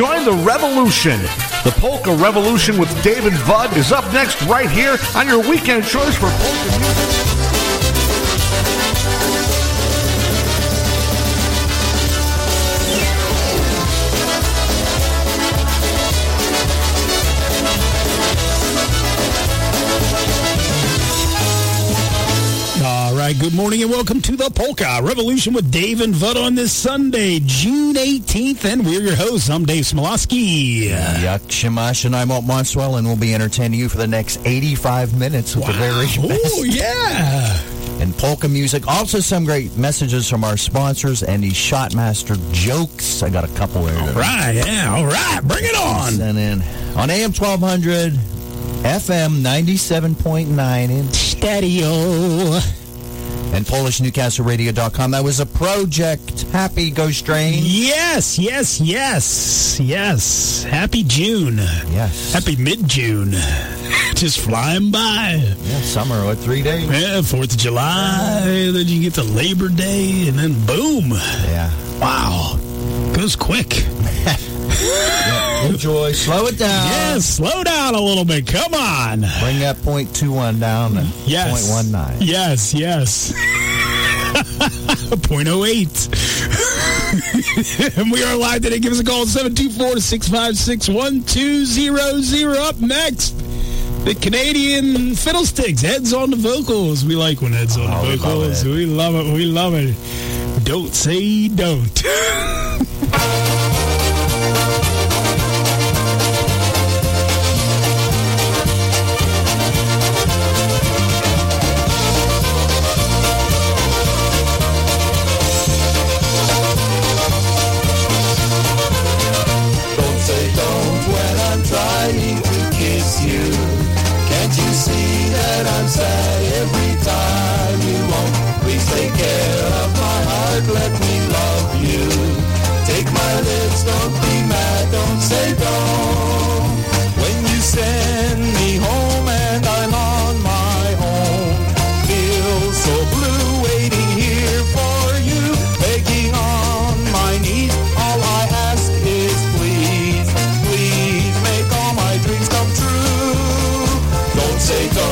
Join the revolution. The Polka Revolution with David Budd is up next right here on your weekend choice for polka music. Good morning and welcome to the Polka Revolution with Dave and Bud on this Sunday, June 18th, and we're your hosts. I'm Dave Smialowski. Yuck, Shamash, and I'm Walt Monstwil, and we'll be entertaining you for the next 85 minutes with wow. the very best. Oh, yeah. And polka music. Also, some great messages from our sponsors and the Shotmaster jokes. I got a couple there. All right, yeah, all right, bring it on. And then on AM 1200, FM 97.9 in stereo and PolishNewcastleRadio.com. That was a project. Happy Ghost Train. Yes, yes, yes, yes. Happy June. Yes. Happy mid June. Just flying by. Yeah, summer, what, three days? Yeah, 4th of July. Then you get to Labor Day, and then boom. Yeah. Wow. Goes quick. yeah, enjoy. Slow it down. Yes, slow down a little bit. Come on. Bring that point two one down and yes. 0.19. Yes, yes. point oh eight. and we are live today. Give us a call at 724-656-1200. Up next, the Canadian Fiddlesticks. Heads on the vocals. We like when heads on oh, the vocals. We love, we love it. We love it. Don't say don't. I know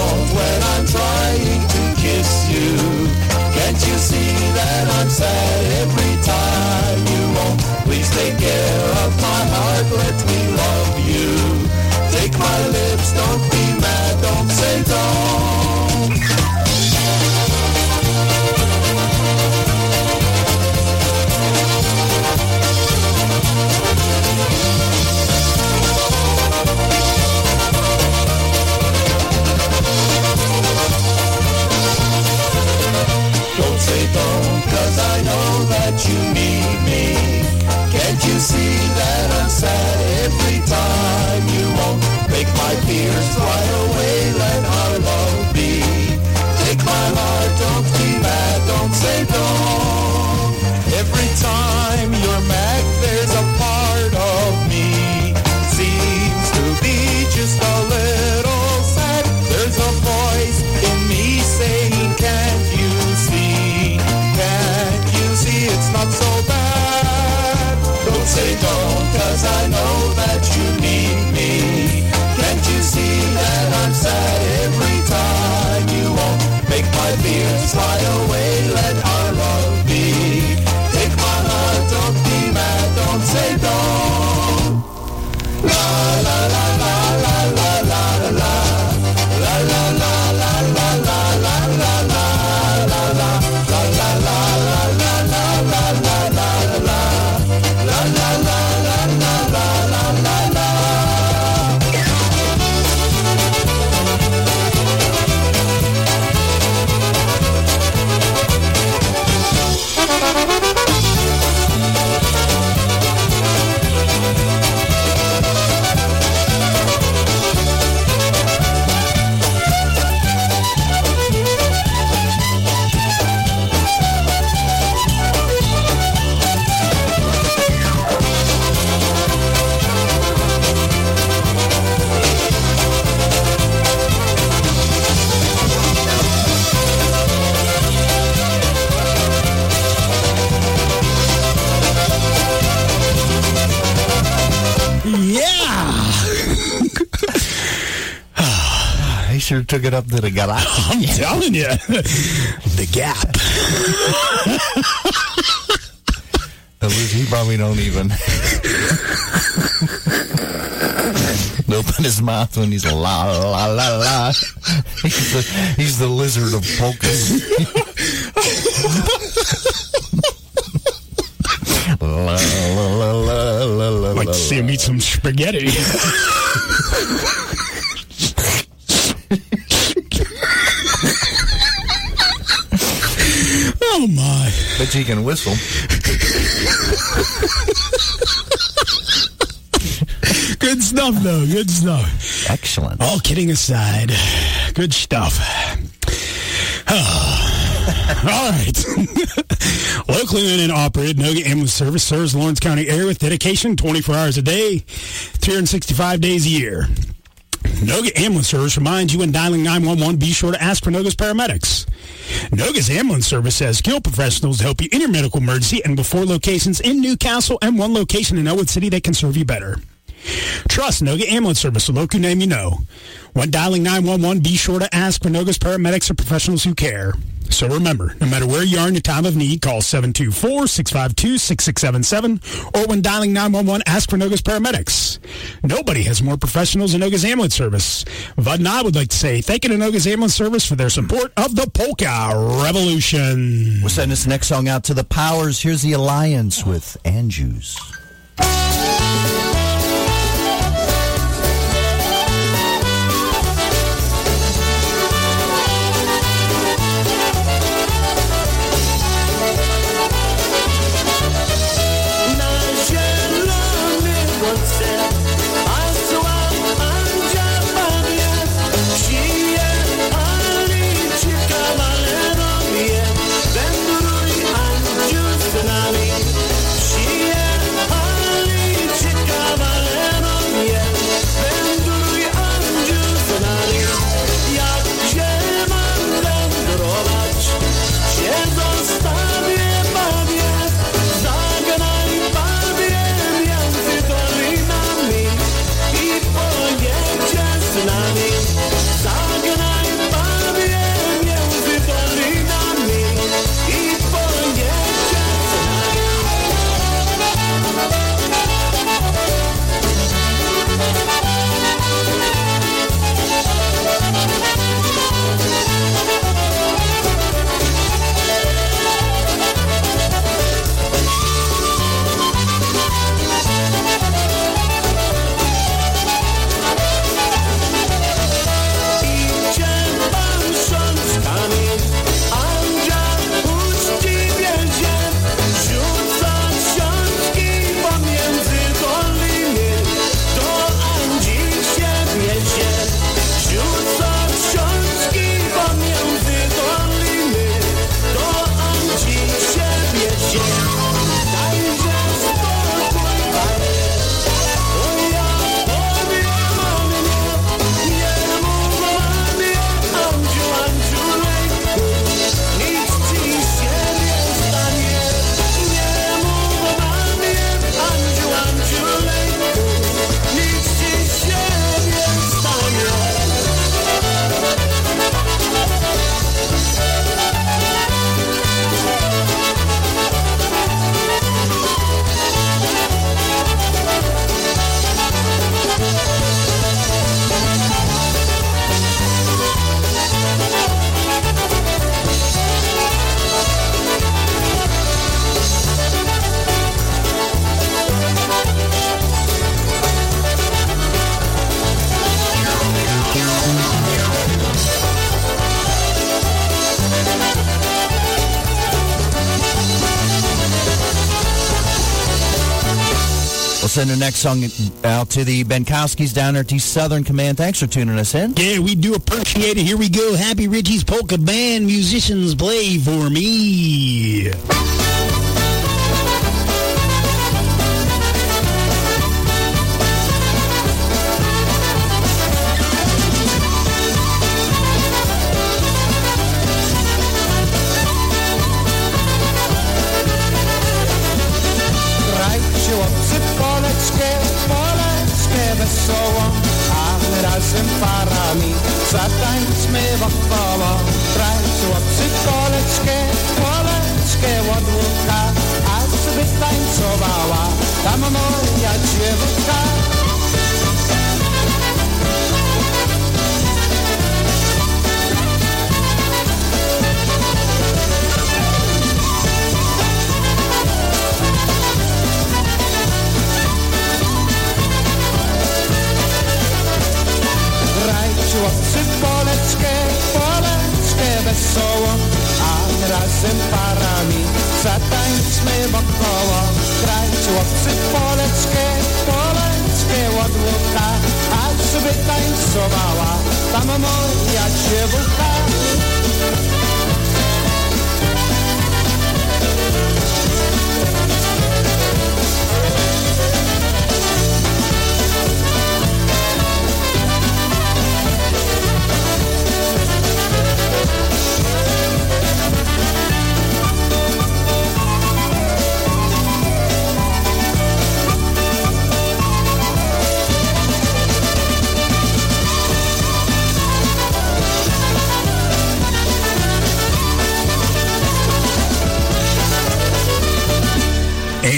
it up to the garage. I'm telling you, the gap. At least he probably don't even open his mouth when he's la la la la. He's the, he's the lizard of polkas. la, la, la, la, la, la, Like la, to see him eat some spaghetti. Bet you can whistle. Good stuff, though. Good stuff. Excellent. All kidding aside, good stuff. All right. Locally owned and operated, Noga Ambulance Service serves Lawrence County area with dedication 24 hours a day, 365 days a year. Noga Ambulance Service reminds you when dialing 911, be sure to ask for Noga's paramedics. Noga's Ambulance Service has skilled professionals to help you in your medical emergency and before locations in Newcastle and one location in Ellwood City that can serve you better. Trust Noga Ambulance Service, a local name you know. When dialing 911, be sure to ask for Noga's paramedics or professionals who care. So remember, no matter where you are in your time of need, call 724-652-6677 or when dialing 911, ask for Noga's paramedics. Nobody has more professionals than Noga's Ambulance Service. Bud and I would like to say thank you to Noga's Ambulance Service for their support of the Polka Revolution. We'll send this next song out to the powers. Here's the Alliance with Anjus. Send the next song out to the Benkowskis down there at the Southern Command. Thanks for tuning us in. Yeah, we do appreciate it. Here we go. Happy Richie's Polka Band musicians play for me. czym parami. Zatańczmy wokoło. Grać łopcy poleczkę Poleczkę od łuka. Aż wytańcowała Tam moja dziewucha.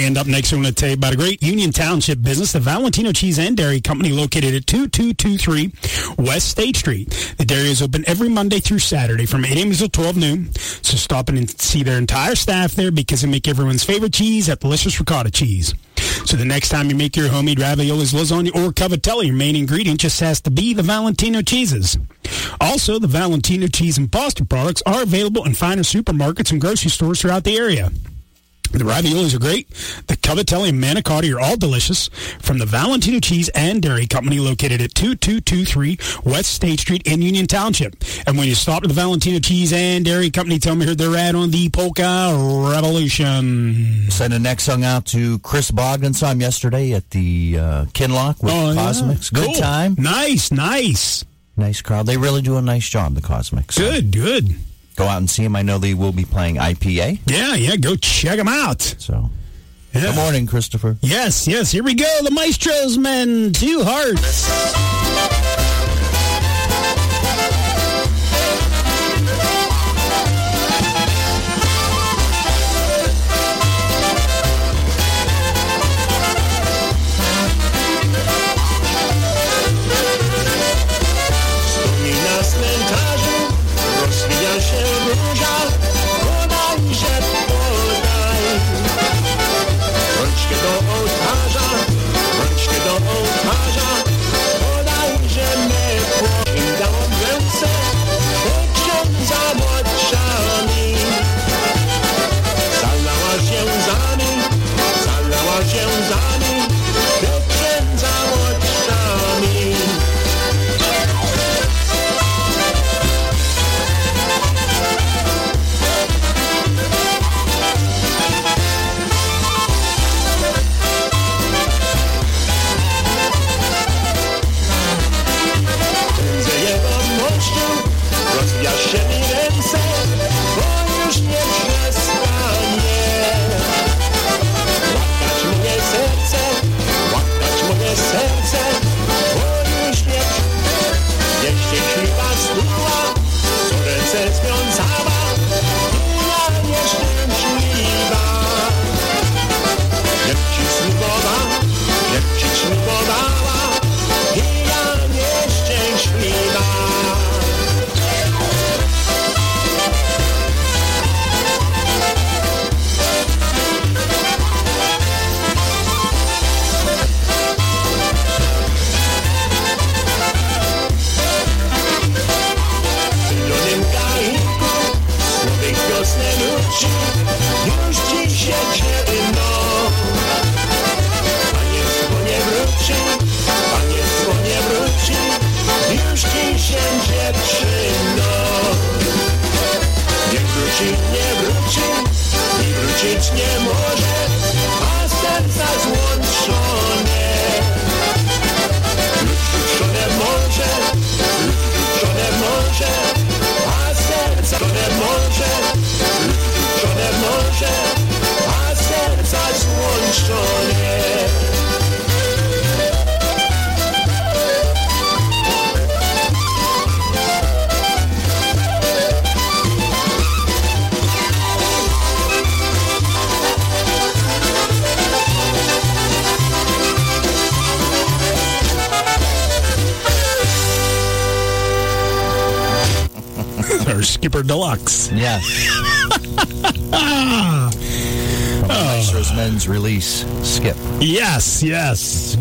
And up next, we're going to tell you about a great Union Township business, the Valentino Cheese and Dairy Company, located at 2223 West State Street. The dairy is open every Monday through Saturday from 8 a.m. until 12 noon. So stop in and see their entire staff there because they make everyone's favorite cheese, that delicious ricotta cheese. So the next time you make your homemade raviolis, lasagna, or cavatelli, your main ingredient just has to be the Valentino cheeses. Also, the Valentino cheese and pasta products are available in finer supermarkets and grocery stores throughout the area. The raviolis are great. The cavatelli and manicotti are all delicious from the Valentino Cheese and Dairy Company located at 2223 West State Street in Union Township. And when you stop at the Valentino Cheese and Dairy Company, tell me where they're at on the Polka Revolution. Send a next song out to Chris Bogdan. Saw him yesterday at the uh, Kinlock with Oh, yeah. Good Cool. time. Nice, nice. Nice crowd. They really do a nice job, the Cosmics. Good, good. Go out and see them. I know they will be playing IPA. Yeah, yeah, go check them out. So Yeah. good morning, Christopher. Yes, yes, here we go. The Maestros Men, two hearts.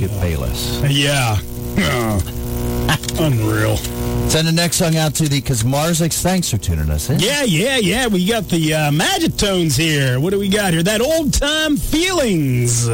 Skip Bayless. Yeah. Unreal. Send the next song out to the because Thanks for tuning us in. Yeah, yeah, yeah. We got the uh, Magic Tones here. What do we got here? That old time feelings.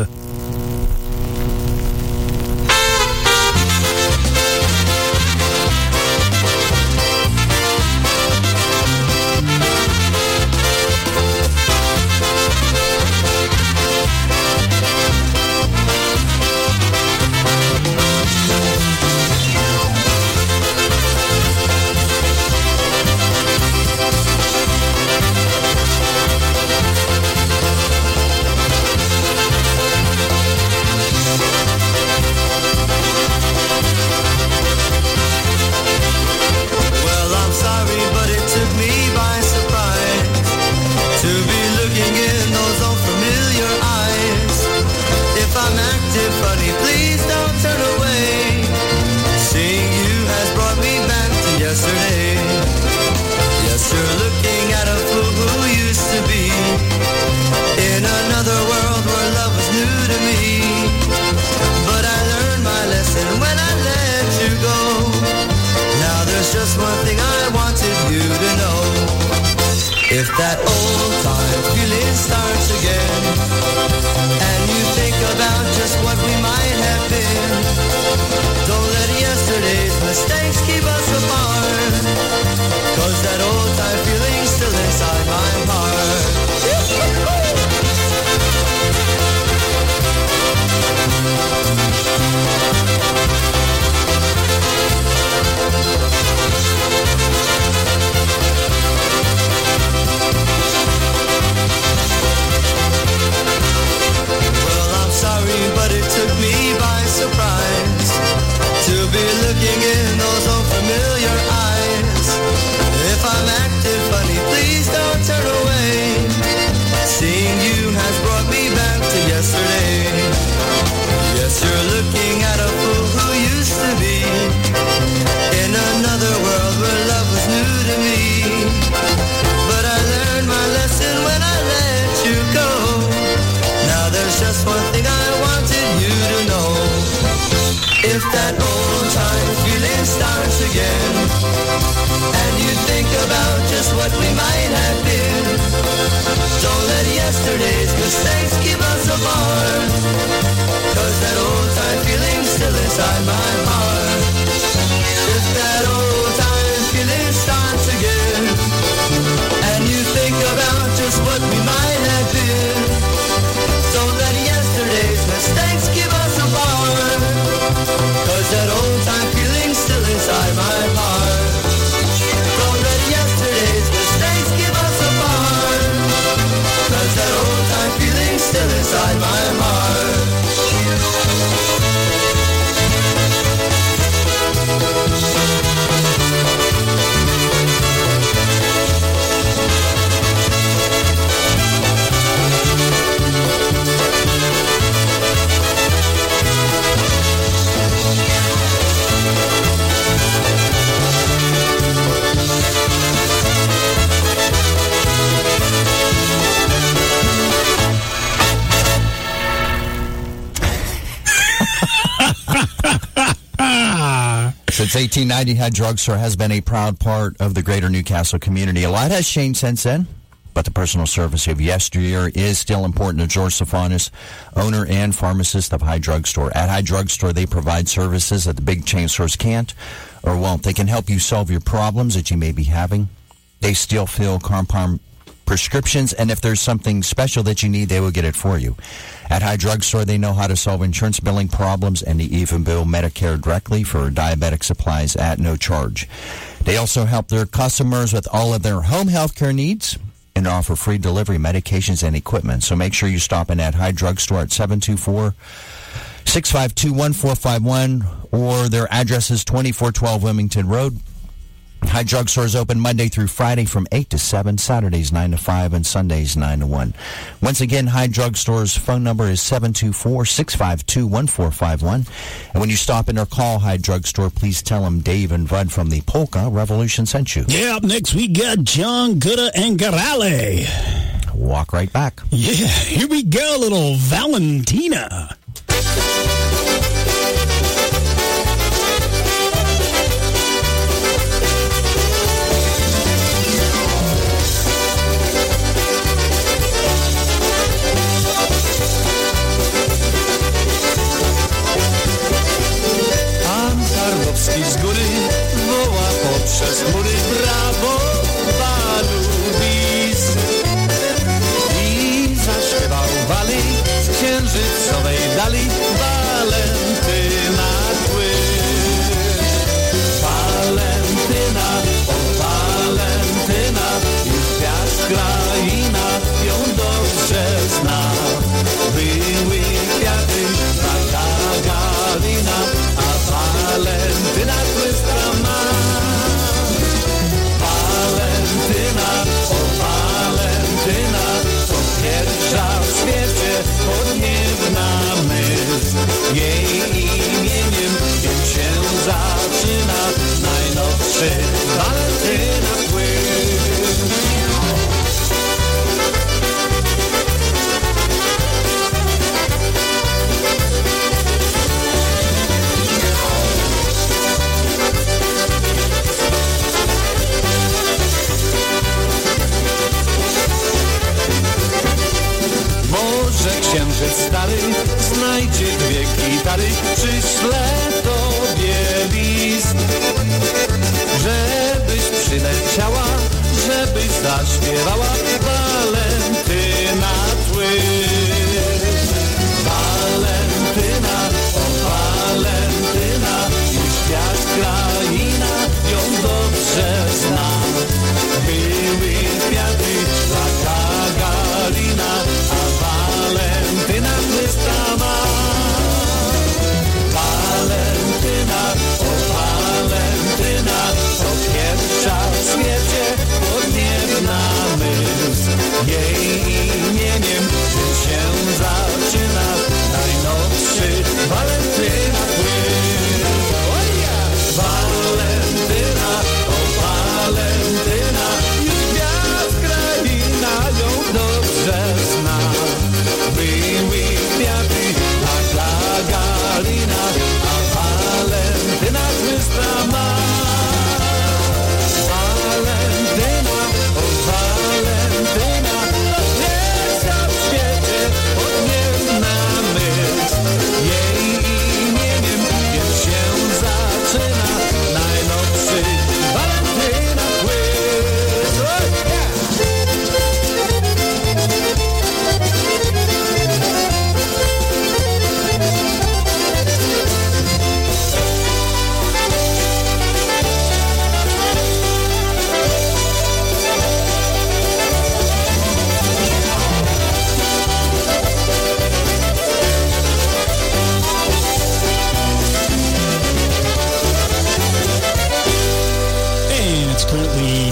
That old Since 1890, Head Drugstore has been a proud part of the greater Newcastle community. A lot has changed since then, but the personal service of yesteryear is still important to George Stefanis, owner and pharmacist of High Drugstore. At High Drugstore, they provide services that the big chain stores can't or won't. They can help you solve your problems that you may be having. They still fill compound prescriptions, and if there's something special that you need, they will get it for you. At High Drugstore, they know how to solve insurance billing problems, and they even bill Medicare directly for diabetic supplies at no charge. They also help their customers with all of their home health care needs and offer free delivery medications and equipment. So make sure you stop in at High Drugstore at 724 652 1451 or their address is 2412 Wilmington Road. Hyde Drugstore is open Monday through Friday from 8 to 7, Saturdays 9 to 5, and Sundays 9 to 1. Once again, Hyde Drugstore's phone number is 724-652-1451. And when you stop in or call Hyde Drugstore, please tell them Dave and Bud from the Polka Revolution sent you. Yeah, up next we got John Gutta and Garale. Walk right back. Yeah, here we go, little Valentina. Tarnowski z góry woła poprzez chmury brawo, balu bis. I zaśpiewał wali z księżycowej dali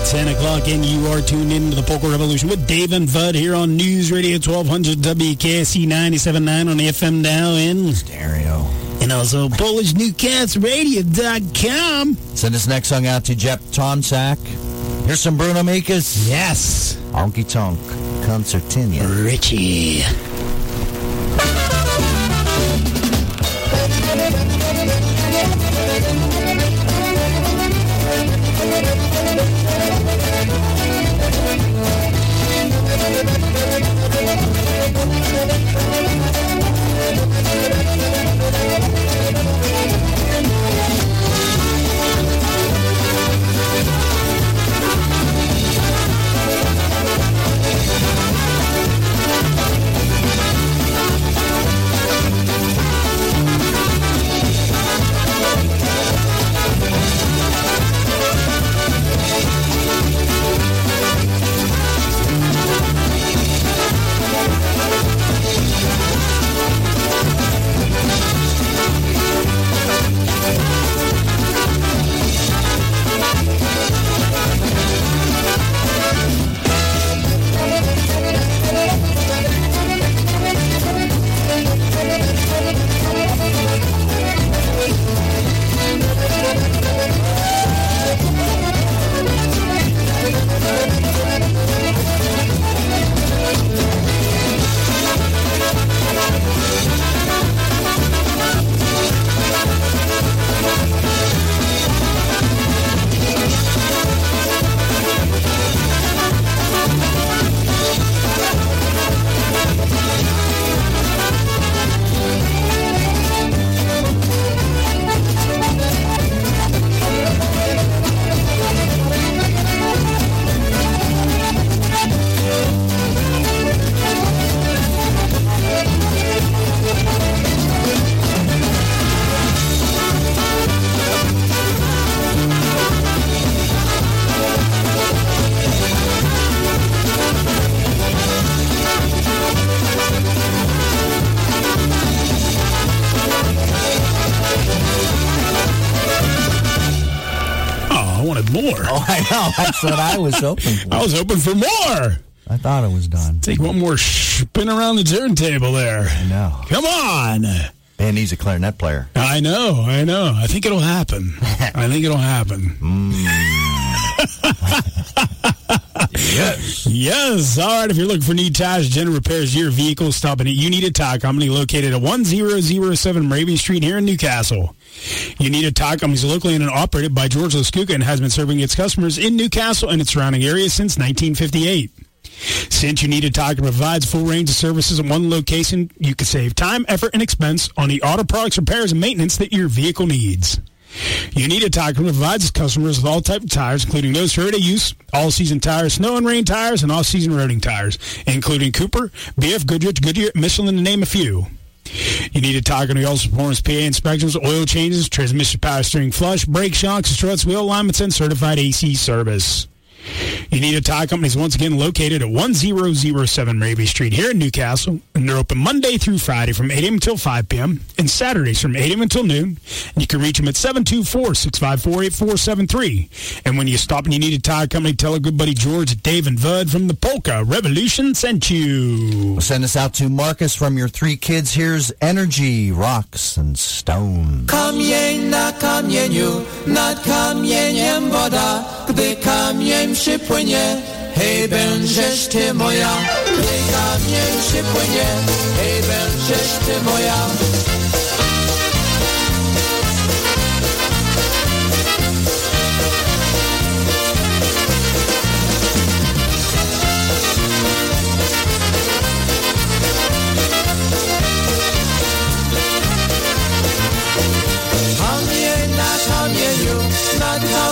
currently 10 o'clock, and you are tuned into the Polka Revolution with Dave and Bud here on News Radio 1200 WKSC 97.9 on the FM dial in, Stereo. and also PolishNewcastleRadio.com. Send this next song out to Jep Tomsack. Here's some Bruno Mikas. Yes, Honky Tonk Concertina. Richie. That's what I was hoping for. I was hoping for more. I thought it was done. Take one more spin around the turntable there. I know. Come on. And he's a clarinet player. I know, I know. I think it'll happen. I think it'll happen. Mm. Yes. Yes. All right. If you're looking for need tires, general repairs, your vehicle, stop in at You Need a Tire Company located at 1007 Moravian Street here in Newcastle. You Need a Tire Company is locally owned and operated by George Laskuka and has been serving its customers in Newcastle and its surrounding areas since 1958. Since You Need a Tire provides full range of services in one location, you can save time, effort, and expense on the auto products, repairs, and maintenance that your vehicle needs. You need a tire company that provides its customers with all type of tires, including those for everyday use, all-season tires, snow and rain tires, and all-season roading tires, including Cooper, BF Goodrich, Goodyear, Michelin, to name a few. You need a tire company also performs PA inspections, oil changes, transmission power steering flush, brake shocks, struts, wheel alignments, and certified AC service. You need a tire company is once again located at 1007 Raby Street here in Newcastle, and they're open Monday through Friday from 8 a.m. until 5 p.m. and Saturdays from 8 a.m. until noon. And you can reach them at 724-654-8473. And when you stop and you need a tire company, tell a good buddy George that Dave and Bud from the Polka Revolution sent you. Send us out to Marcus from your three kids. Here's Energy, Rocks, and Stone. Kamień na kamieniu, nad kamieniem woda, gdy kamień przypłynie, hej, będziesz ty moja. Gdy kamień przypłynie, hej, będziesz ty moja.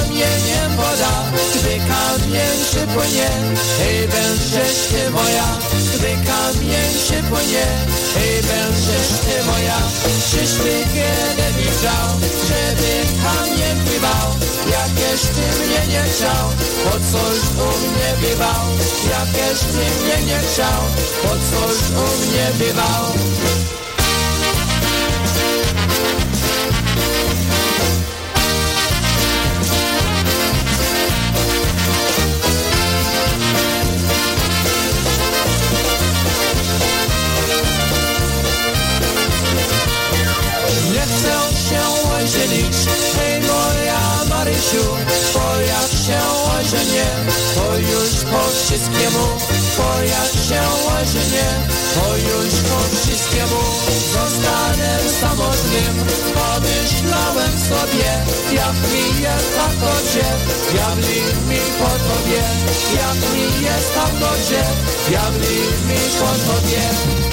Kamieniem woda, gdy kamień przypłynie, hej, będziesz ty moja. Gdy kamień przypłynie, hej, będziesz ty moja. Czyżby kiedy widział, żeby kamień pływał, jakieś ty mnie nie chciał, po coś u mnie bywał, jakieś ty mnie nie chciał, po coś u mnie bywał. Marysiu, bo jak się ożenię, to już po wszystkiemu, bo jak się ożenię, to już po wszystkiemu, zostanę samotnym, pomyślałem sobie, jak mi jest tak dobrze, diabli mi po tobie, jak mi jest tak dobrze, diabli mi po tobie.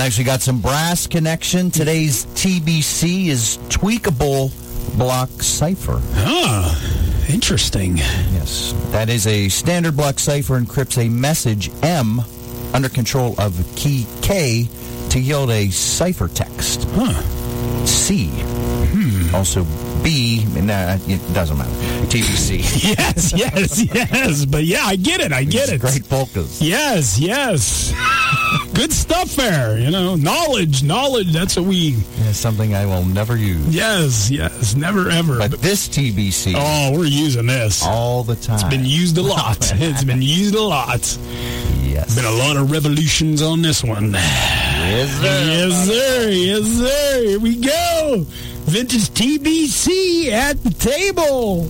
Next, we got some brass connection. Today's TBC is tweakable block cipher. Ah, interesting. Yes, that is a standard block cipher encrypts a message M under control of key K to yield a cipher text. Huh. C. Also B. Nah, it doesn't matter. TBC. Yes, yes, yes. But yeah, I get it. I get it. Great polkas. Yes, yes. Good stuff there. You know, knowledge, knowledge. That's what we. Something I will never use. Yes, yes. Never ever. But this TBC oh, we're using this. all the time. It's been used a lot. It's been used a lot. yes. Been a lot of revolutions on this one. Yes, sir. Yes, sir. Yes, sir. Here we go. Vintage TBC at the table.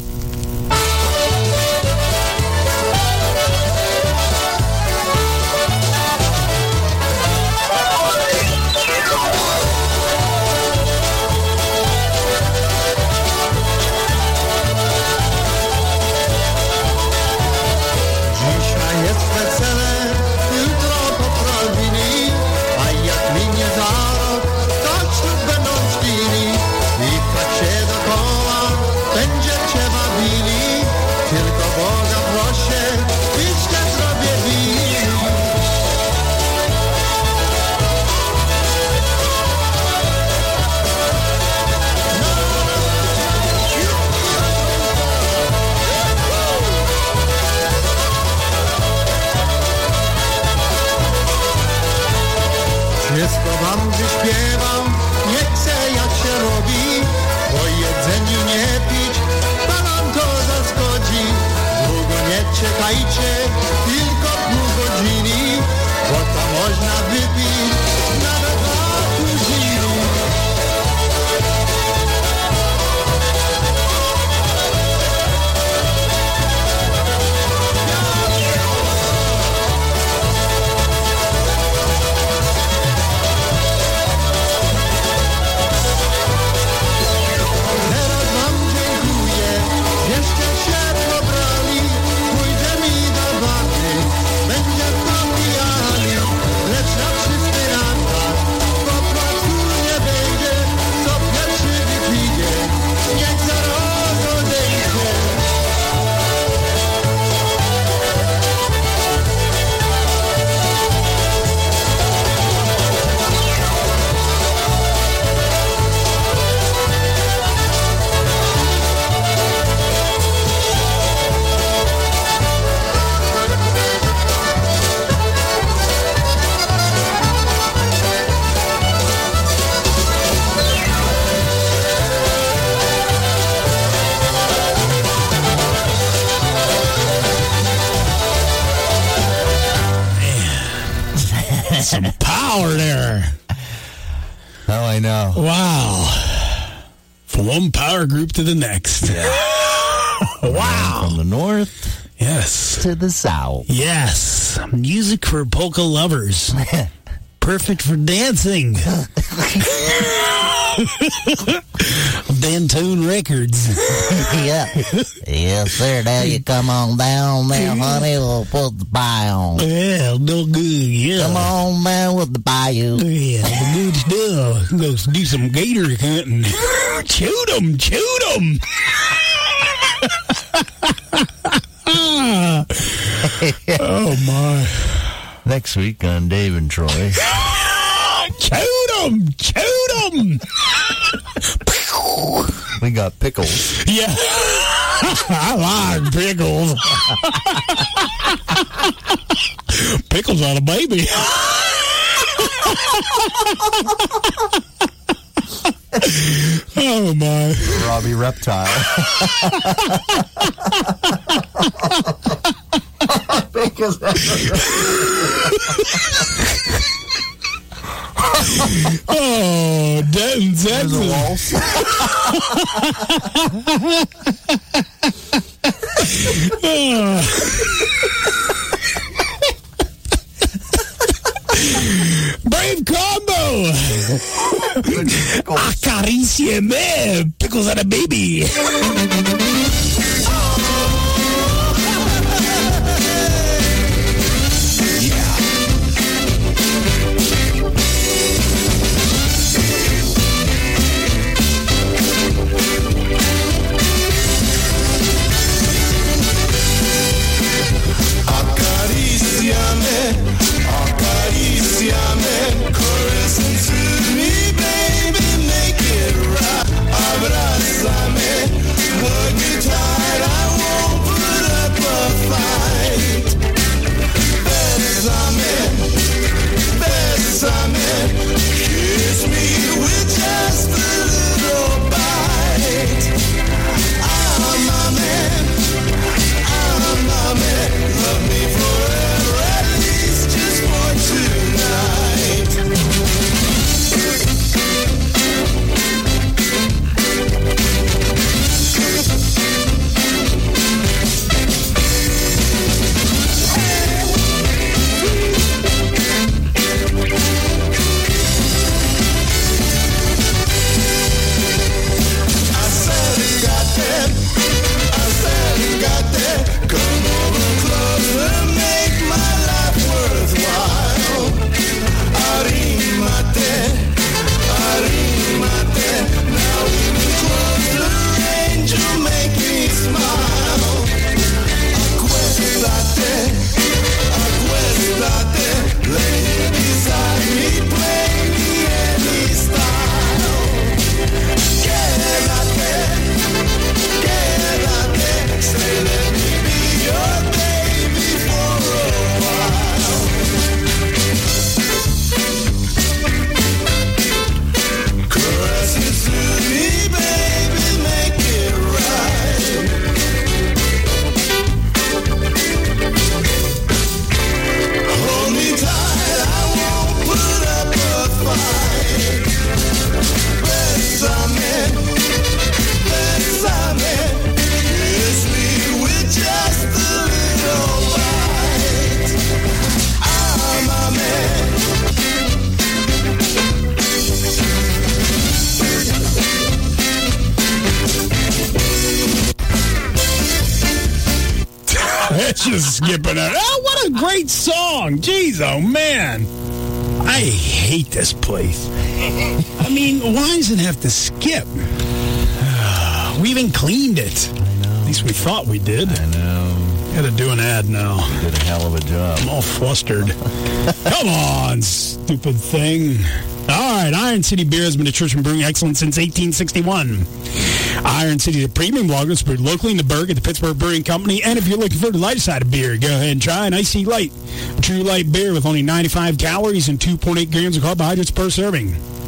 Nie schowam, że śpiewam, nie chcę jak się robi. Po jedzeniu nie pić, balanko zaszkodzi. Długo nie czekajcie, tylko pół godziny, bo to można wypić. Group to the next. wow. From the north Yes. to the south. Yes. Music for polka lovers. Perfect for dancing. Dantone Records. yeah. Yes, sir. Now you come on down there, honey. We'll put the pie on. Yeah, no good. Yeah. Come on down with the bayou. Yeah, the good stuff. Go do some gator hunting. Shoot 'em, shoot 'em. oh my! Next week on Dave and Troy. Shoot 'em, shoot 'em. We got pickles. Yeah, I like pickles. pickles on a baby. oh my! Robbie Reptile. Oh, Denton, Texas. great song. Jeez, oh man. I hate this place. I mean, why does it have to skip? We even cleaned it. At least we thought we did. I know. Got to do an ad now. Did a hell of a job. I'm all flustered. Come on, stupid thing. All right, Iron City Beer has been a church and brewing excellence since 1861. Iron City, the premium lager, is brewed locally in the Burgh at the Pittsburgh Brewing Company. And if you're looking for the light side of beer, go ahead and try an IC Light. True light beer with only 95 calories and 2.8 grams of carbohydrates per serving.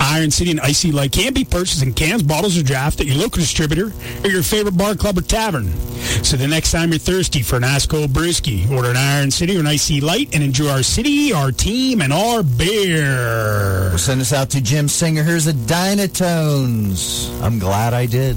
Iron City and IC Light can be purchased in cans, bottles, or draft at your local distributor or your favorite bar, club, or tavern. So the next time you're thirsty for an ice cold brewski, order an Iron City or an IC Light and enjoy our city, our team, and our beer. Send us out to Jim Singer. Here's the Dynatones. I'm glad I did.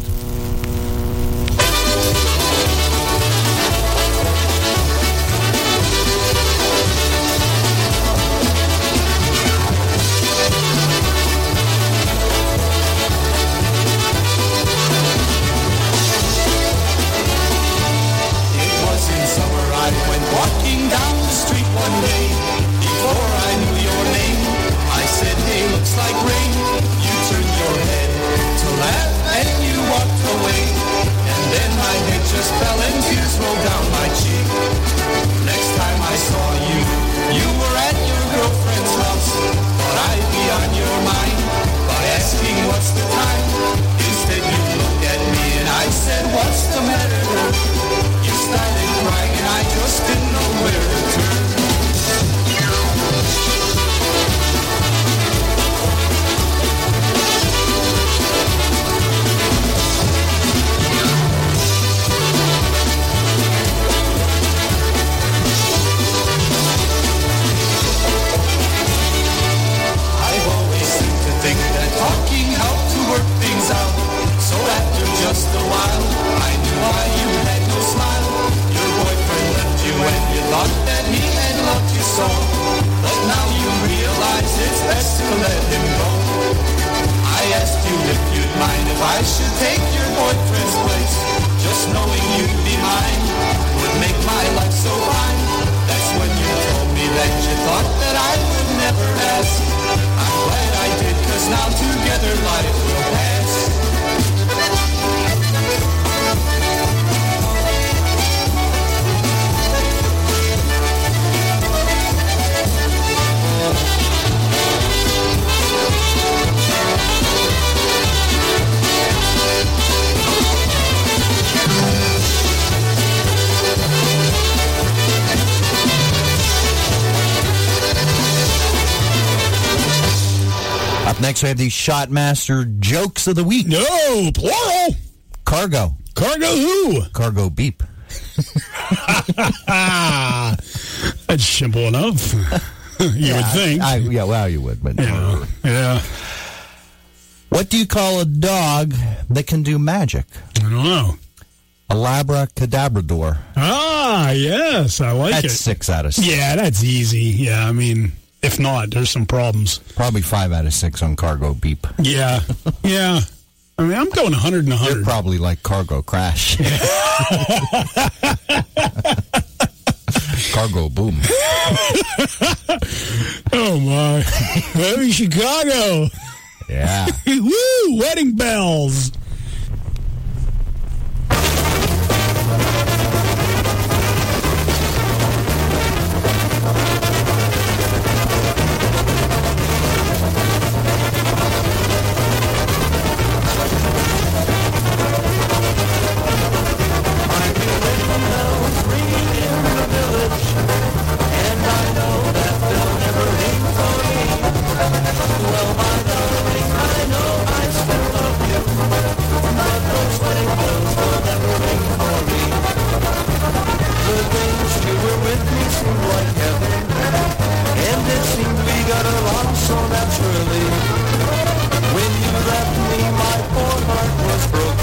Mind if I should take your boyfriend's place. Just knowing you'd be mine would make my life so fine. That's when you told me that you thought that I would never ask. I'm glad I did, cause now together life will Up next, we have the Shotmaster Jokes of the Week. No, plural. Cargo. Cargo who? Cargo beep. That's simple enough. you would think. I, yeah, well, you would, but yeah. yeah. What do you call a dog that can do magic? I don't know. A labracadabrador. Ah, yes, I like That's it. six out of six. Yeah, that's easy. Yeah, I mean, if not, there's some problems. Probably five out of six on cargo beep. Yeah, yeah. I mean, I'm going 100 and You're 100. probably like cargo crash. cargo boom. oh my! Maybe Chicago. Yeah. Woo! Wedding bells. simply seemed like heaven And it seemed we got along so naturally When you left me my poor heart was broken.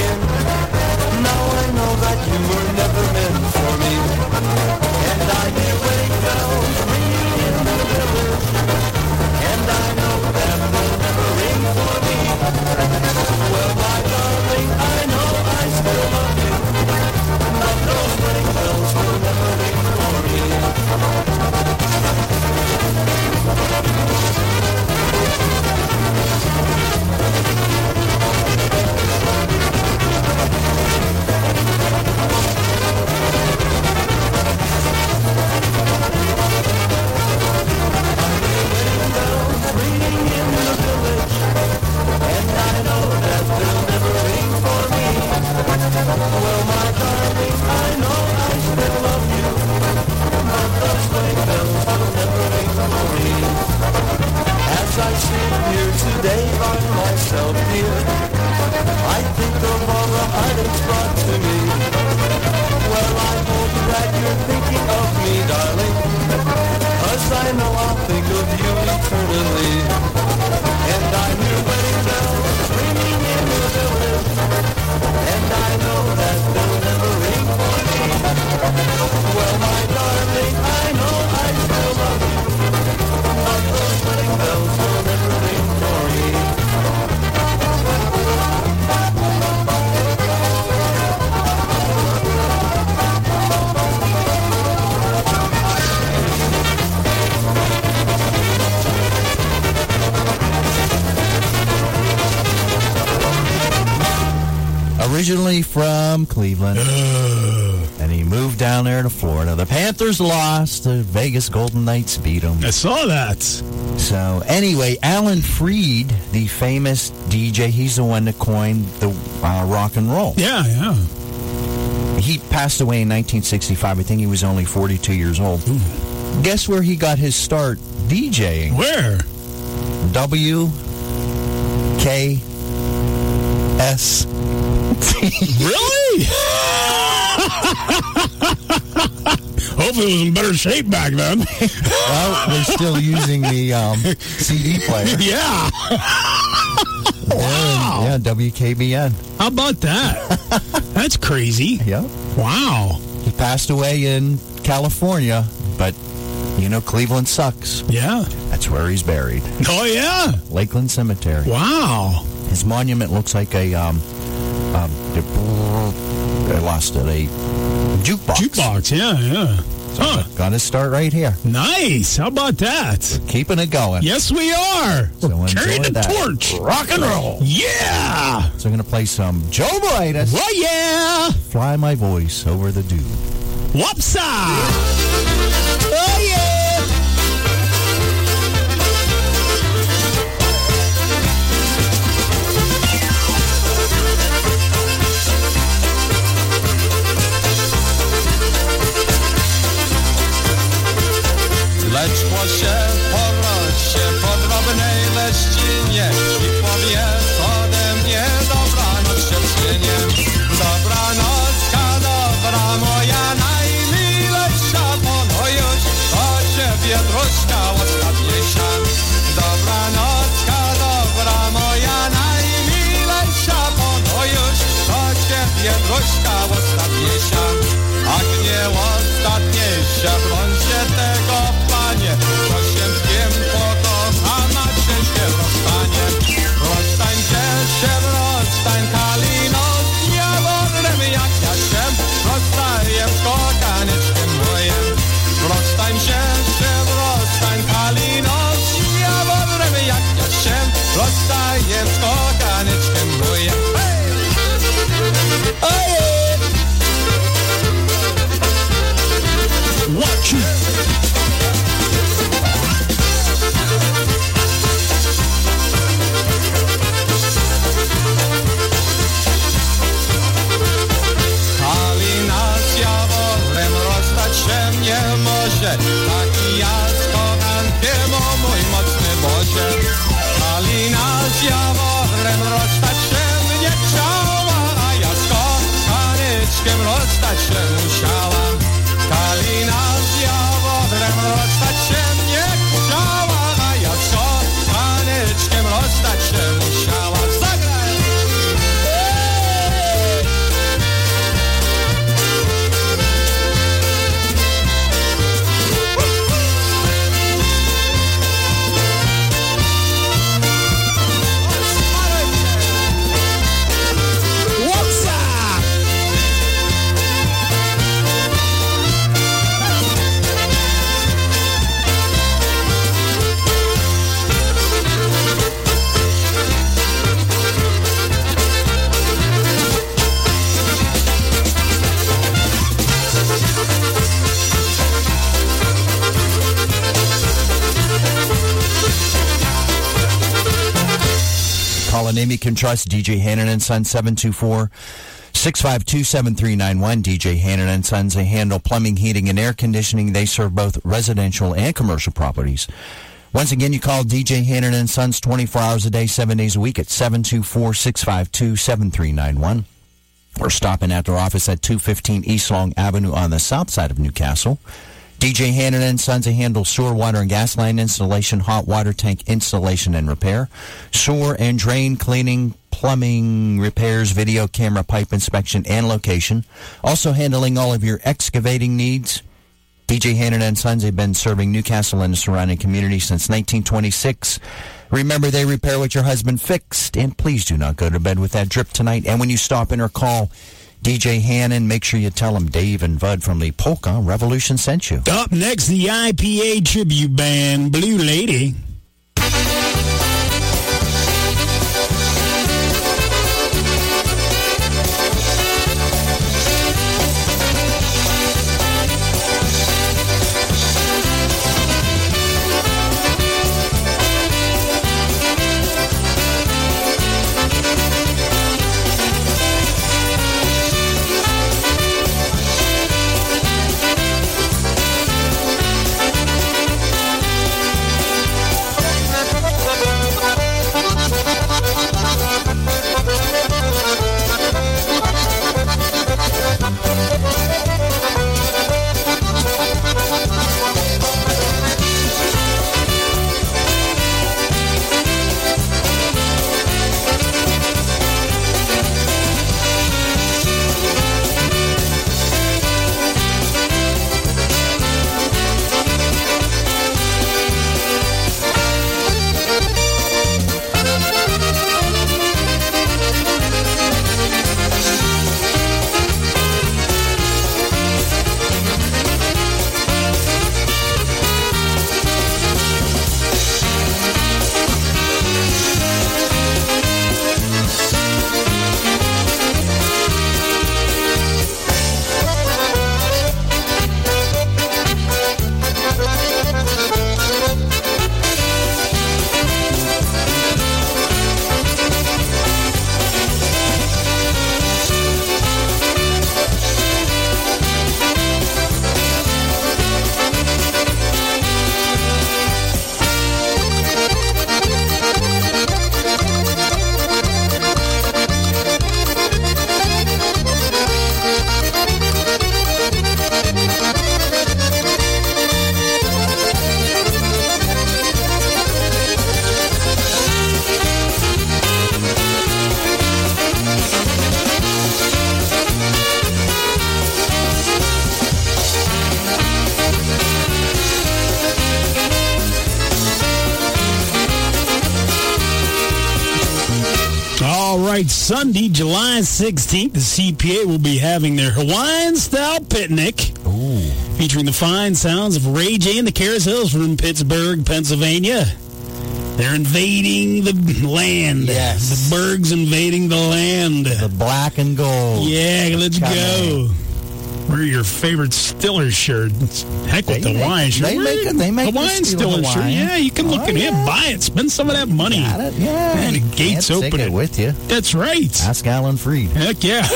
Cleveland. and he moved down there to Florida. The Panthers lost. The Vegas Golden Knights beat them. I saw that. So anyway, Alan Freed, the famous DJ, he's the one that coined the uh, rock and roll. Yeah, yeah. He passed away in 1965. I think he was only 42 years old. Guess where he got his start DJing? Where? W K S. Really? Hopefully it was in better shape back then. Well, they're still using the um, CD player. yeah. Wow. Yeah, WKBN. How about that? That's crazy. Yeah. Wow. He passed away in California, but you know Cleveland sucks. Yeah. That's where he's buried. Oh, yeah. Lakeland Cemetery. Wow. His monument looks like a um, um I lost it a jukebox. Jukebox, yeah, yeah. Huh. Got to start right here. Nice. How about that? Keeping it going. Yes, we are. So We're carrying the that. torch. Rock and roll. Yeah. So I'm gonna play some Joe Midas. Oh, yeah. Fly my voice over the dew. Whoopsa. Oh, yeah. 我身后 a name you can trust. DJ Hannon and Son 724 652 7391. DJ Hannon and Sons. They handle plumbing, heating, and air conditioning. They serve both residential and commercial properties. Once again, you call DJ Hannon and Sons 24 hours a day, 7 days a week at 724 652 7391. We're stopping at their office at 215 East Long Avenue on the south side of Newcastle. DJ Hannon and Sons they handle sewer, water, and gas line installation, hot water tank installation and repair, sewer and drain cleaning, plumbing repairs, video camera pipe inspection and location. Also handling all of your excavating needs. DJ Hannon and Sons have been serving Newcastle and the surrounding community since 1926. Remember, they repair what your husband fixed, and please do not go to bed with that drip tonight. And when you stop in or call DJ Hannon, make sure you tell him Dave and Bud from the Polka Revolution sent you. Up next, the IPA tribute band, Blue Lady. Sunday, July 16th, the CPA will be having their Hawaiian style picnic. Featuring the fine sounds of Ray J and the Carousels from Pittsburgh, Pennsylvania. They're invading the land. Yes. The Burgh's invading the land. The black and gold. Yeah, let's Coming. go. Wear your favorite Steeler shirt. Heck with They the make- Hawaiian shirt. they make it- they make the Hawaiian Steeler Steeler shirt. Yeah, you can look Oh, at it, buy it, spend some of that money. Got it? Yeah. And the gates open it with you. That's right. Ask Alan Freed. Heck yeah.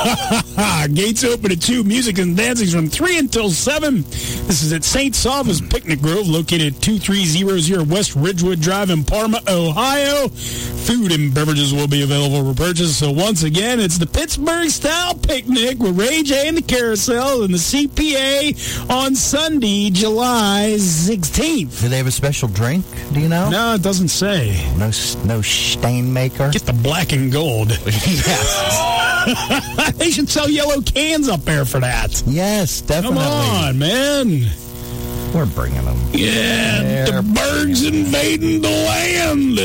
Gates open at 2. Music and dancing from 3 until 7. This is at St. Sava's Picnic Grove, located at 2300 West Ridgewood Drive in Parma, Ohio. Food and beverages will be available for purchase. So once again, it's the Pittsburgh style picnic with Ray J and the Carousel and the CPA on Sunday, July 16th. Do they have a special drink? Do you know? No, it doesn't say. No, no stain maker. Get the black and gold. yes. they should sell yellow cans up there for that. Yes, definitely. Come on, man. We're bringing them. Yeah, the Burgh's invading the land.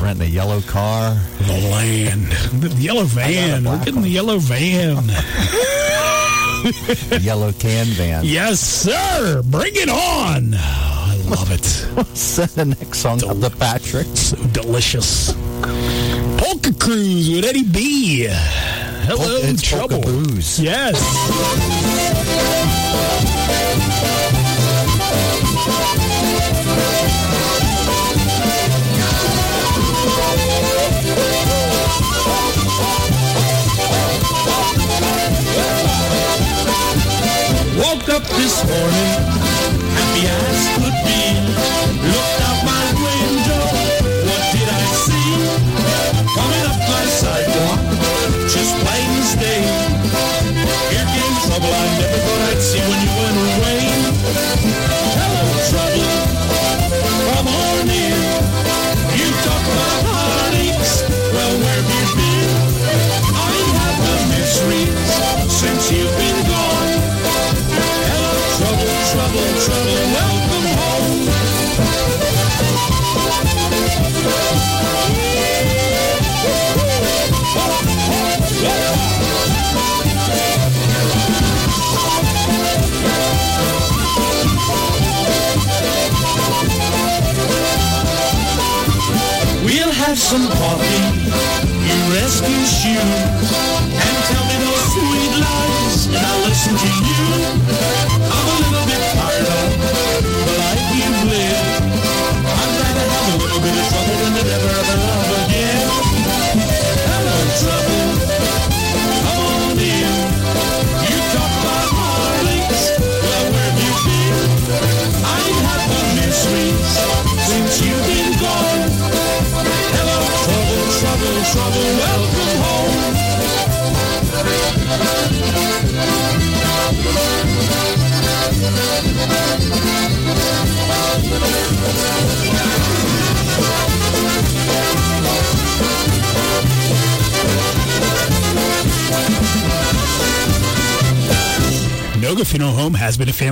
Renting a yellow car. The land. The yellow van. We're getting the yellow van. yellow can van. yes, sir. Bring it on. I love it. Send the next song up to Patrick. So delicious. Polka Cruise with Eddie B. Hello, Polka- it's Trouble. Polka Booze. Yes. Woke up this morning, happy as could be.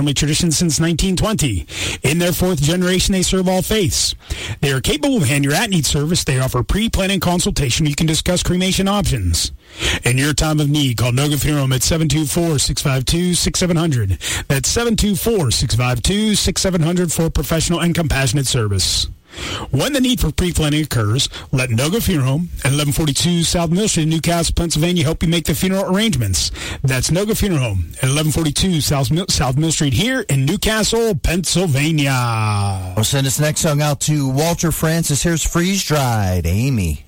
Family tradition since 1920. In their fourth generation, they serve all faiths. They are capable of hand your at-need service. They offer pre-planning consultation. You can discuss cremation options. In your time of need, call Noga Funeral Home at 724-652-6700. That's 724-652-6700 for professional and compassionate service. When the need for pre-planning occurs, let Noga Funeral Home at 1142 South Mill Street in Newcastle, Pennsylvania help you make the funeral arrangements. That's Noga Funeral Home at 1142 South Mill, South Mill Street here in Newcastle, Pennsylvania. We'll send this next song out to Walter Francis. Here's Freeze Dried, Amy.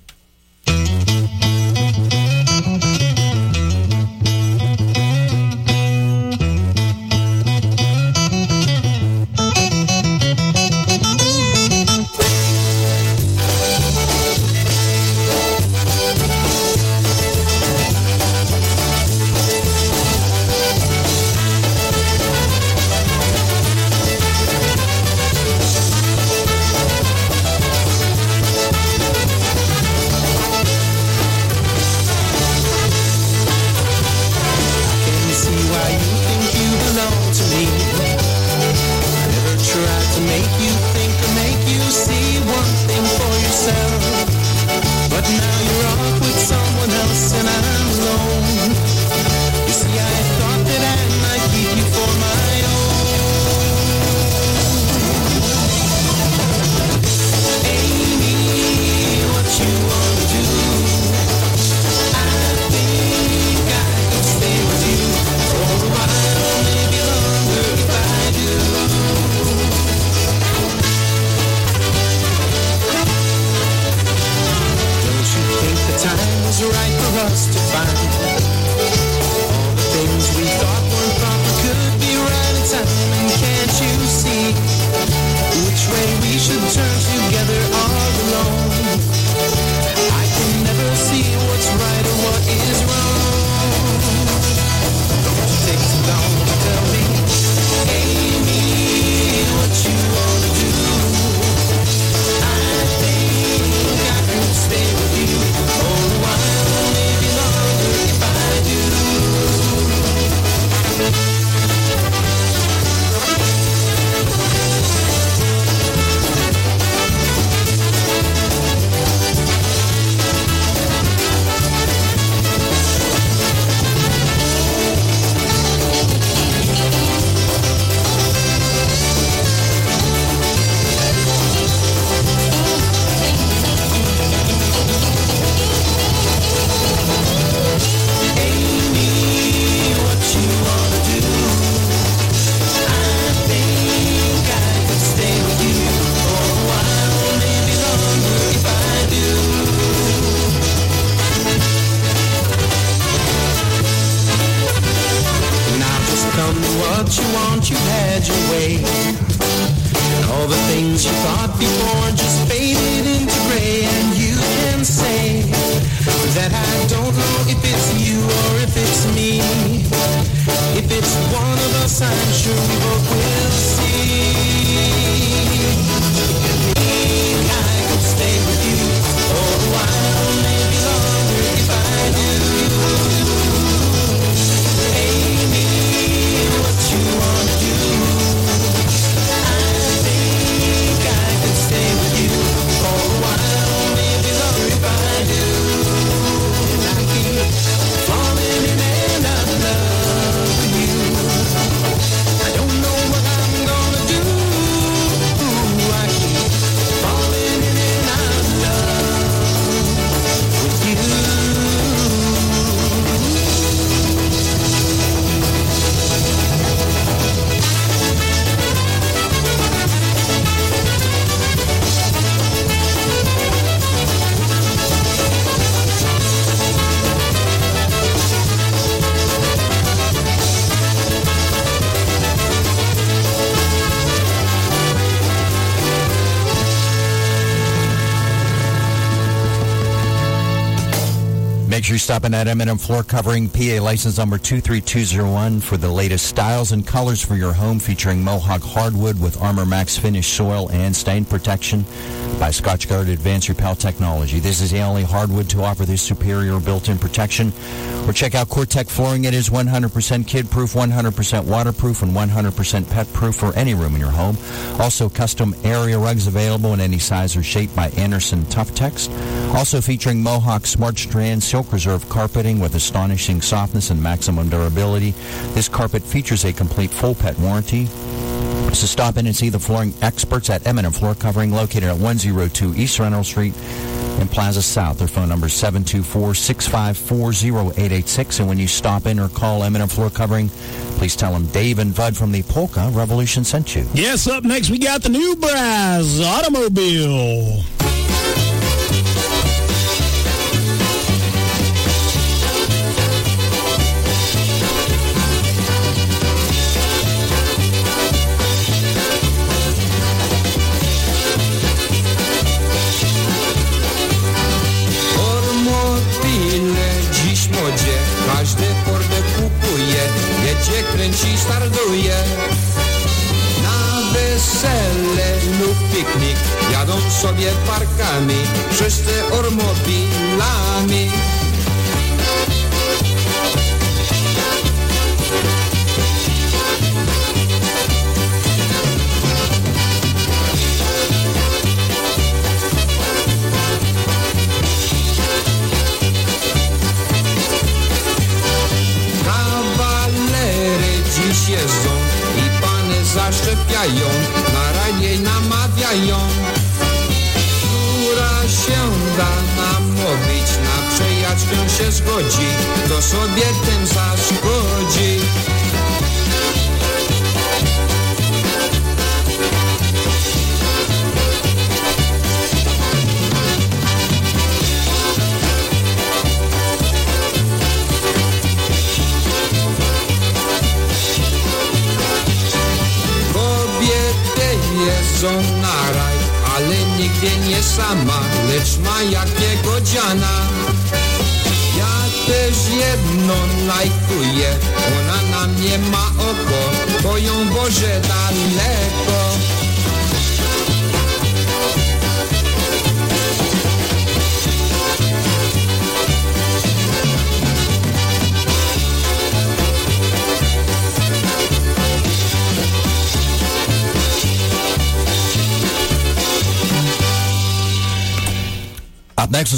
Make sure you stop in at M&M Floor Covering, PA license number 23201 for the latest styles and colors for your home featuring Mohawk hardwood with Armor Max finish soil and stain protection by Scotchgard Advanced Repel Technology. This is the only hardwood to offer this superior built-in protection. Or check out COREtec Flooring. It is 100% kid-proof, 100% waterproof, and 100% pet-proof for any room in your home. Also, custom area rugs available in any size or shape by Anderson Tuftex. Also featuring Mohawk Smart Strand Silk Reserve carpeting with astonishing softness and maximum durability. This carpet features a complete full pet warranty. So stop in and see the flooring experts at M&M Floor Covering located at 102 East Reynolds Street in Plaza South. Their phone number is 724-654-0886. And when you stop in or call M&M Floor Covering, please tell them Dave and Bud from the Polka Revolution sent you. Yes, up next we got the new Automobile. Automobile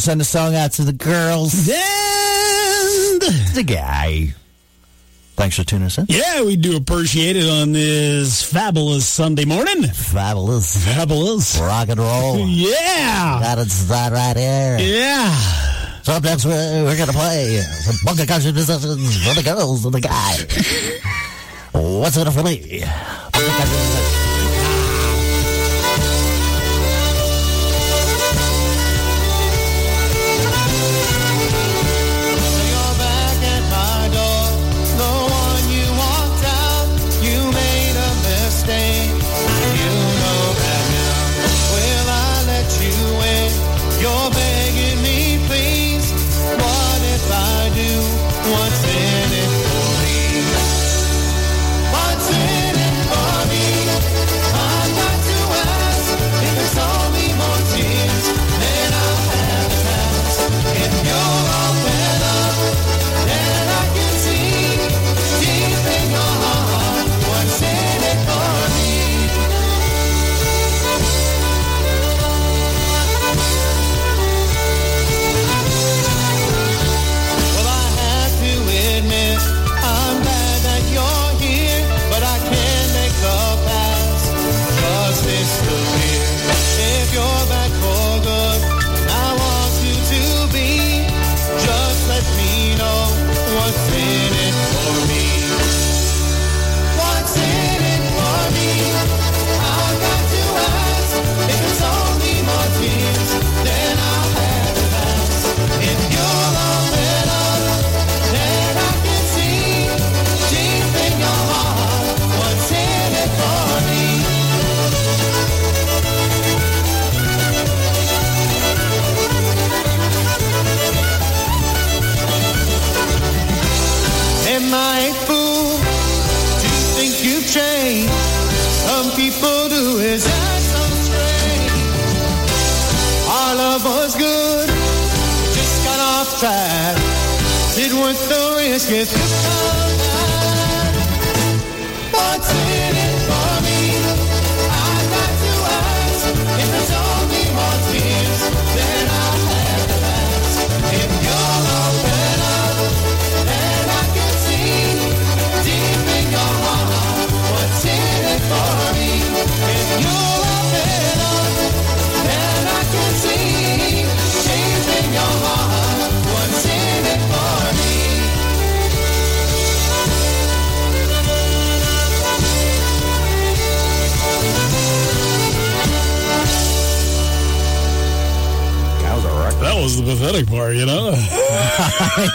send a song out to the girls. And The guy. Thanks for tuning us in. yeah, we do appreciate it on this fabulous Sunday morning. Fabulous. Fabulous. Rock and roll. Yeah. That is start right here. Yeah. So up next, we're, we're going to play some bunker country musicians for the girls and the guy. What's in it for me?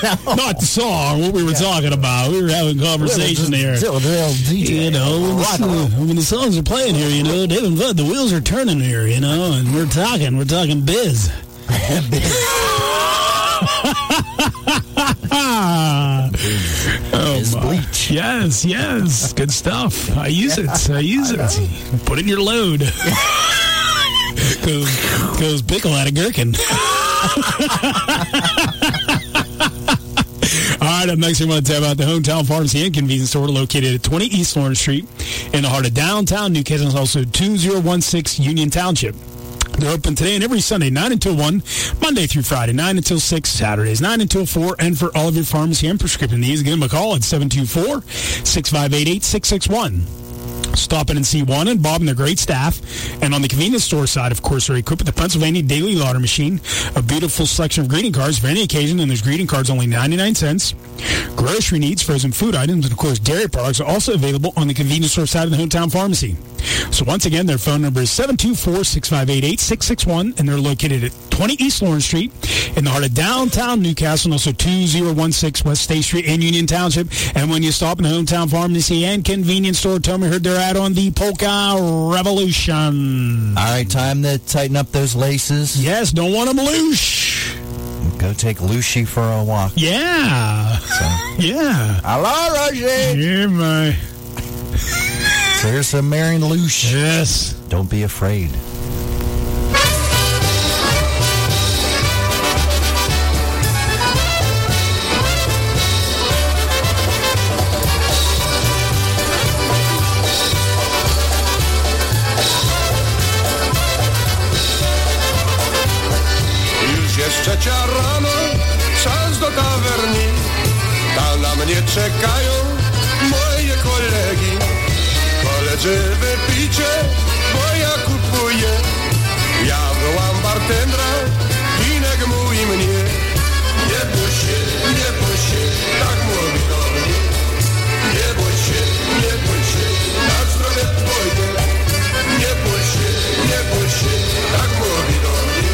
Not the song, what we were talking about. We were having conversation there. You know, when the, when the songs are playing here, you know, David the wheels are turning here, you know, and we're talking, we're talking biz. oh my. Yes, yes. Good stuff. I use it. I use it. Put in your load. Because Pickle had a gherkin. Up next, we want to tell about the Hometown Pharmacy and Convenience Store located at 20 East Lawrence Street in the heart of downtown Newcastle. It's also 2016 Union Township. They're open today and every Sunday, 9 until 1, Monday through Friday, 9 until 6, Saturdays, 9 until 4, and for all of your pharmacy and prescription needs, give them a call at 724 658 8661. Stop in and see Juan and Bob and their great staff. And on the convenience store side, of course, they're equipped with the Pennsylvania Daily Lauder Machine, a beautiful selection of greeting cards for any occasion, and there's greeting cards only 99 cents. Grocery needs, frozen food items, and of course, dairy products are also available on the convenience store side of the hometown pharmacy. So once again, their phone number is 724-658-8661, and they're located at 20 East Lawrence Street in the heart of downtown Newcastle, and also 2016 West State Street in Union Township. And when you stop in the hometown pharmacy and convenience store, tell me heard they're out on the Polka Revolution. All right, time to tighten up those laces. Yes, don't want them loose. Go take Lucy for a walk. Yeah. Yeah. Hello, Rosie. Yeah, my. So here's some Marion Luce. Yes. Don't be afraid. Już jest trzecia rano, czas do tawerni. Tam na mnie czekają Koledzy wypicie, bo ja kupuję. Ja wołam bartendra, winek mój mnie. Nie bój się, nie bój się, tak mówi do mnie. Nie bój się, nie bój się, na zdrowie twoje. Nie bój się, nie bój się, tak mówi do mnie.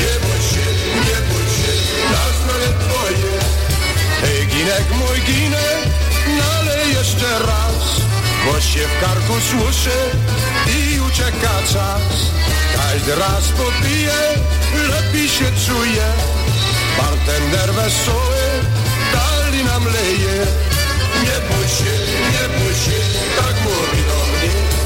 Nie bój się, nie bój się, na zdrowie twoje. Hej, ginek mój ginek, nalej jeszcze raz, bo się w karku słyszy i ucieka czas. Każdy raz popije, lepiej się czuje, bartender wesoły dali nam leje. Nie bój się, nie bój się, tak mówi do mnie.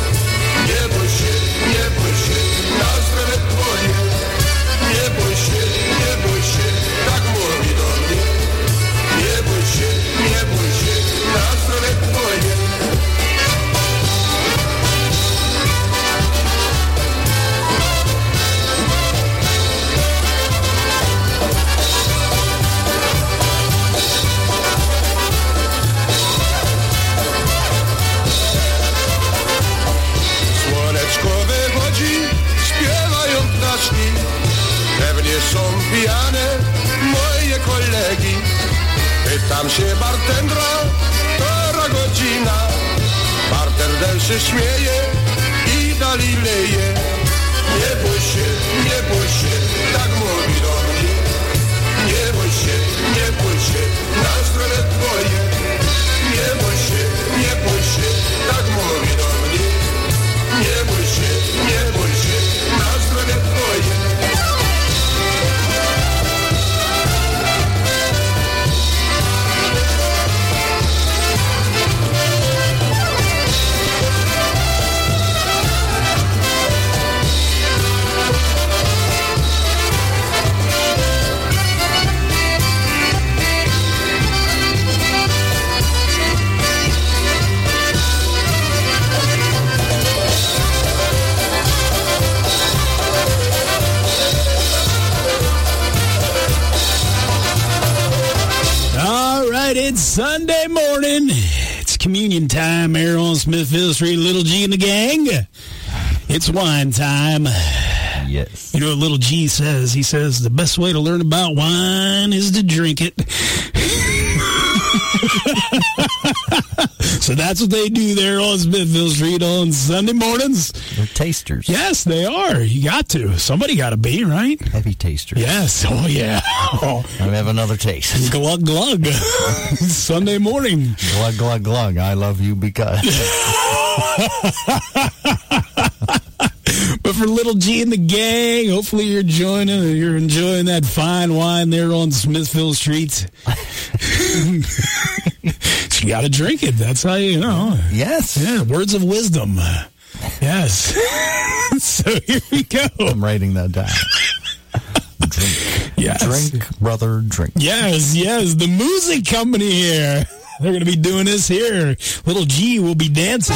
Pijane moje kolegi. Pytam się bartendra, która godzina. Bartender się śmieje i dali leje. Nie bój się, nie bój się, tak mówi do mnie. Nie bój się, nie bój się, na zdrowie twoje. Nie bój się, nie bój się, tak mówi do mnie. Nie bój się, nie bój się, na zdrowie twoje. Right, it's Sunday morning. It's communion time here on Smithfield Street. Little G and the gang. It's wine time. Yes. You know what Little G says? He says the best way to learn about wine is to drink it. so that's what they do there on Smithville Street on Sunday mornings. They're tasters. Yes, they are. You got to. Somebody got to be, right? Heavy tasters. Yes. Oh, yeah. Oh, I have another taste. glug, glug. Sunday morning. glug, glug, glug. I love you because. But for little G and the gang, hopefully you're enjoying it. You're enjoying that fine wine there on Smithville Street. you got to drink it. That's how you know. yes. Yeah, words of wisdom. Yes. so here we go. I'm writing that down. drink. Yes. Drink, brother, drink. Yes, yes. The music company here. They're going to be doing this here. Little G will be dancing.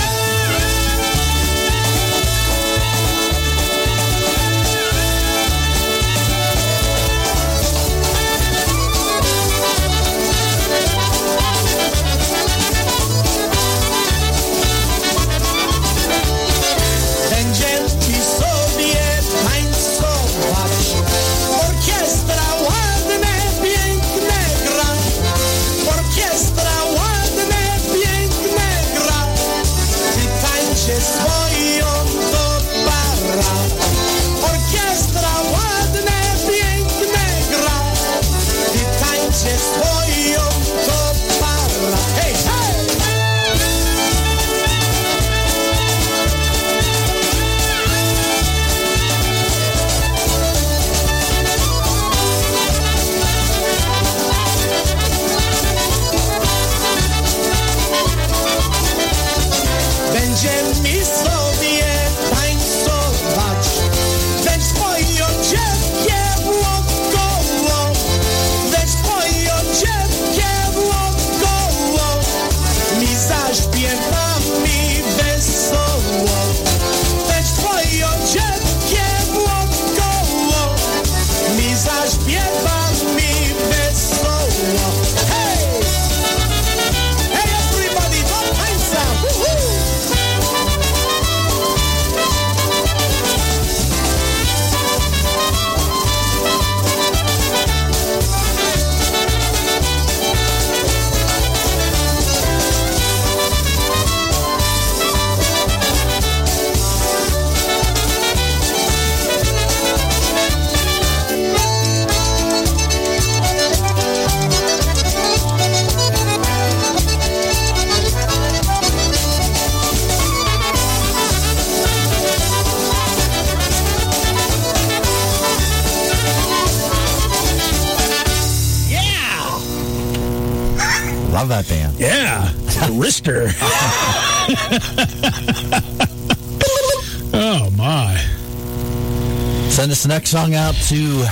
Song out to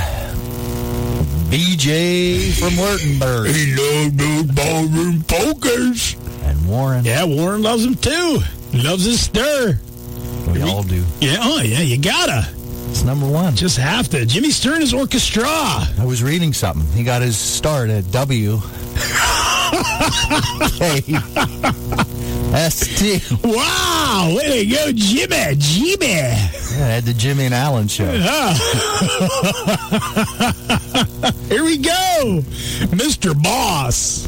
BJ from Wurtemburg He loves those ballroom polkas. and Warren. Yeah, Warren loves them too. He loves his Sturr. We all do. Yeah, oh yeah, you gotta. It's number one. Just have to. Jimmy Sturr is orchestra. I was reading something. He got his start at W. K. S T. Wow, way to go, Jimmy, Jimmy. At the Jimmy and Allen show. Here we go, Mr. Boss.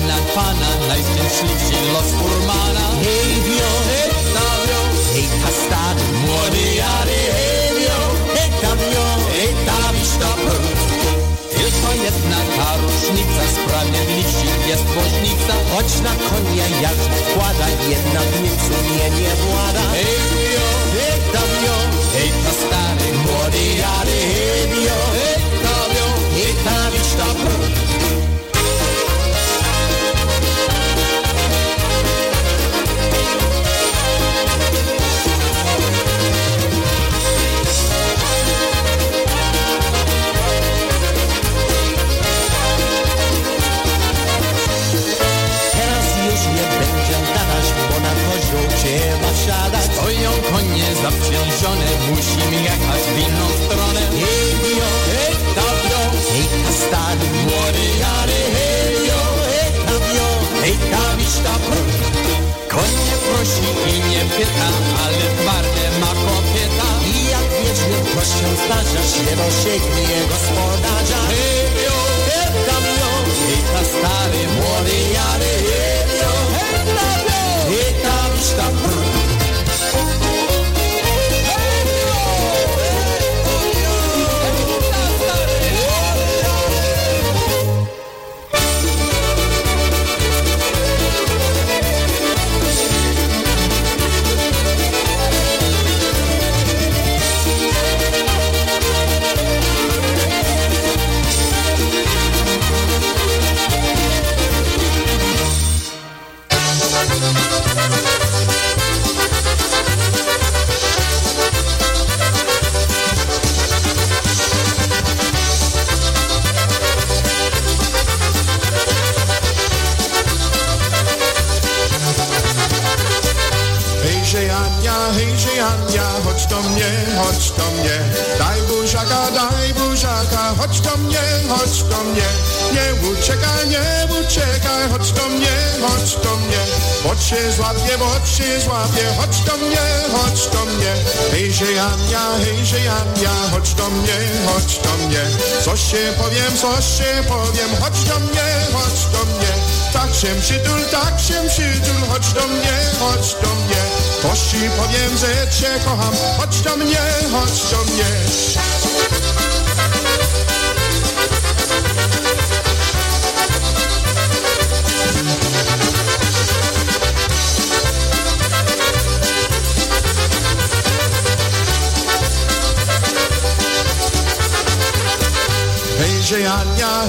nad Pana, najszczęśliwszy los furmana. Hej wio, hej tam wio, hej ta młody jary, hej wio, hej tam wio, hej wiszta. Tylko jedna ta różnica, sprawiedliwszy jest woźnica, choć na konia jarzut wkłada, jednak nic mnie nie włada. Hej wio, hej tam wio, hej stary, młody jary, hej wio, hej tam wio, hej wiszta prąd. Zaprzężone, musimy jechać w inną stronę. Hej, bio, hej, tabio, hej, ta stary, młody jary, hej, bio, hej, tabio, hej, tabisz, tabro. Konie prosi i nie pyta, ale twarde ma kobieta. I jak wiecznie proszę zdarza się rozsięgnie gospodarza. Hej, bio, hej, tabio, hej, ta stary, młody jary, hej, uciekaj, nie uciekaj, chodź do mnie, chodź do mnie. Bo cię złapię, bo cię złapię, chodź do mnie, chodź do mnie. Hejże Jania, hejże Jania, chodź do mnie, chodź do mnie. Coś się powiem, coś się powiem, chodź do mnie, chodź do mnie. Tak się przytul, tak się przytul, chodź do mnie, chodź do mnie. Coś ci powiem, że cię kocham, chodź do mnie, chodź do mnie.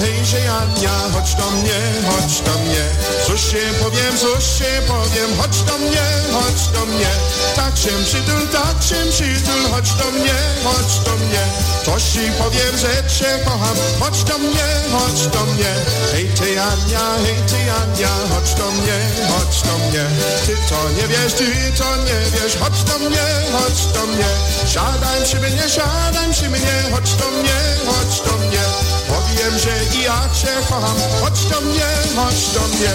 Hejże Jania, chodź do mnie, chodź do mnie. Cóż się powiem, cóż się powiem, chodź do mnie, chodź do mnie. Tak się przytul, tak się przytul, chodź do mnie, chodź do mnie. Coś ci powiem, że cię kocham, chodź do mnie, chodź do mnie. Hej ty Jania, hej ty Jania, chodź do mnie, chodź do mnie. Ty to nie wiesz, ty to nie wiesz, chodź do mnie, chodź do mnie. Siadaj przy mnie, siadaj przy mnie, chodź do mnie, chodź do mnie. Powiem, że i ja cię kocham, chodź do mnie, chodź do mnie.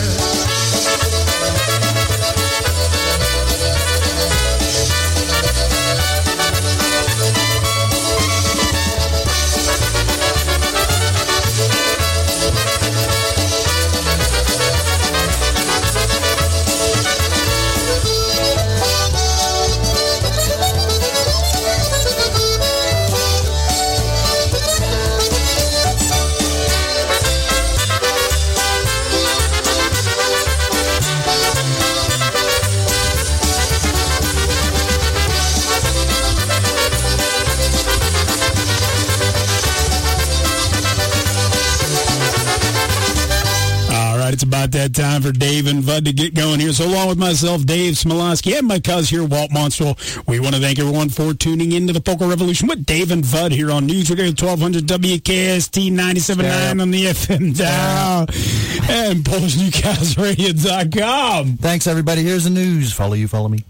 About that time for Dave and Bud to get going here. So along with myself, Dave Smialowski, and my cuz here, Walt Monstwil, we want to thank everyone for tuning into the Polka Revolution with Dave and Bud here on News Radio 1200 WKST 97.9 on the FM dial and PolishNewcastleRadio.com. Thanks, everybody. Here's the news. Follow you, follow me.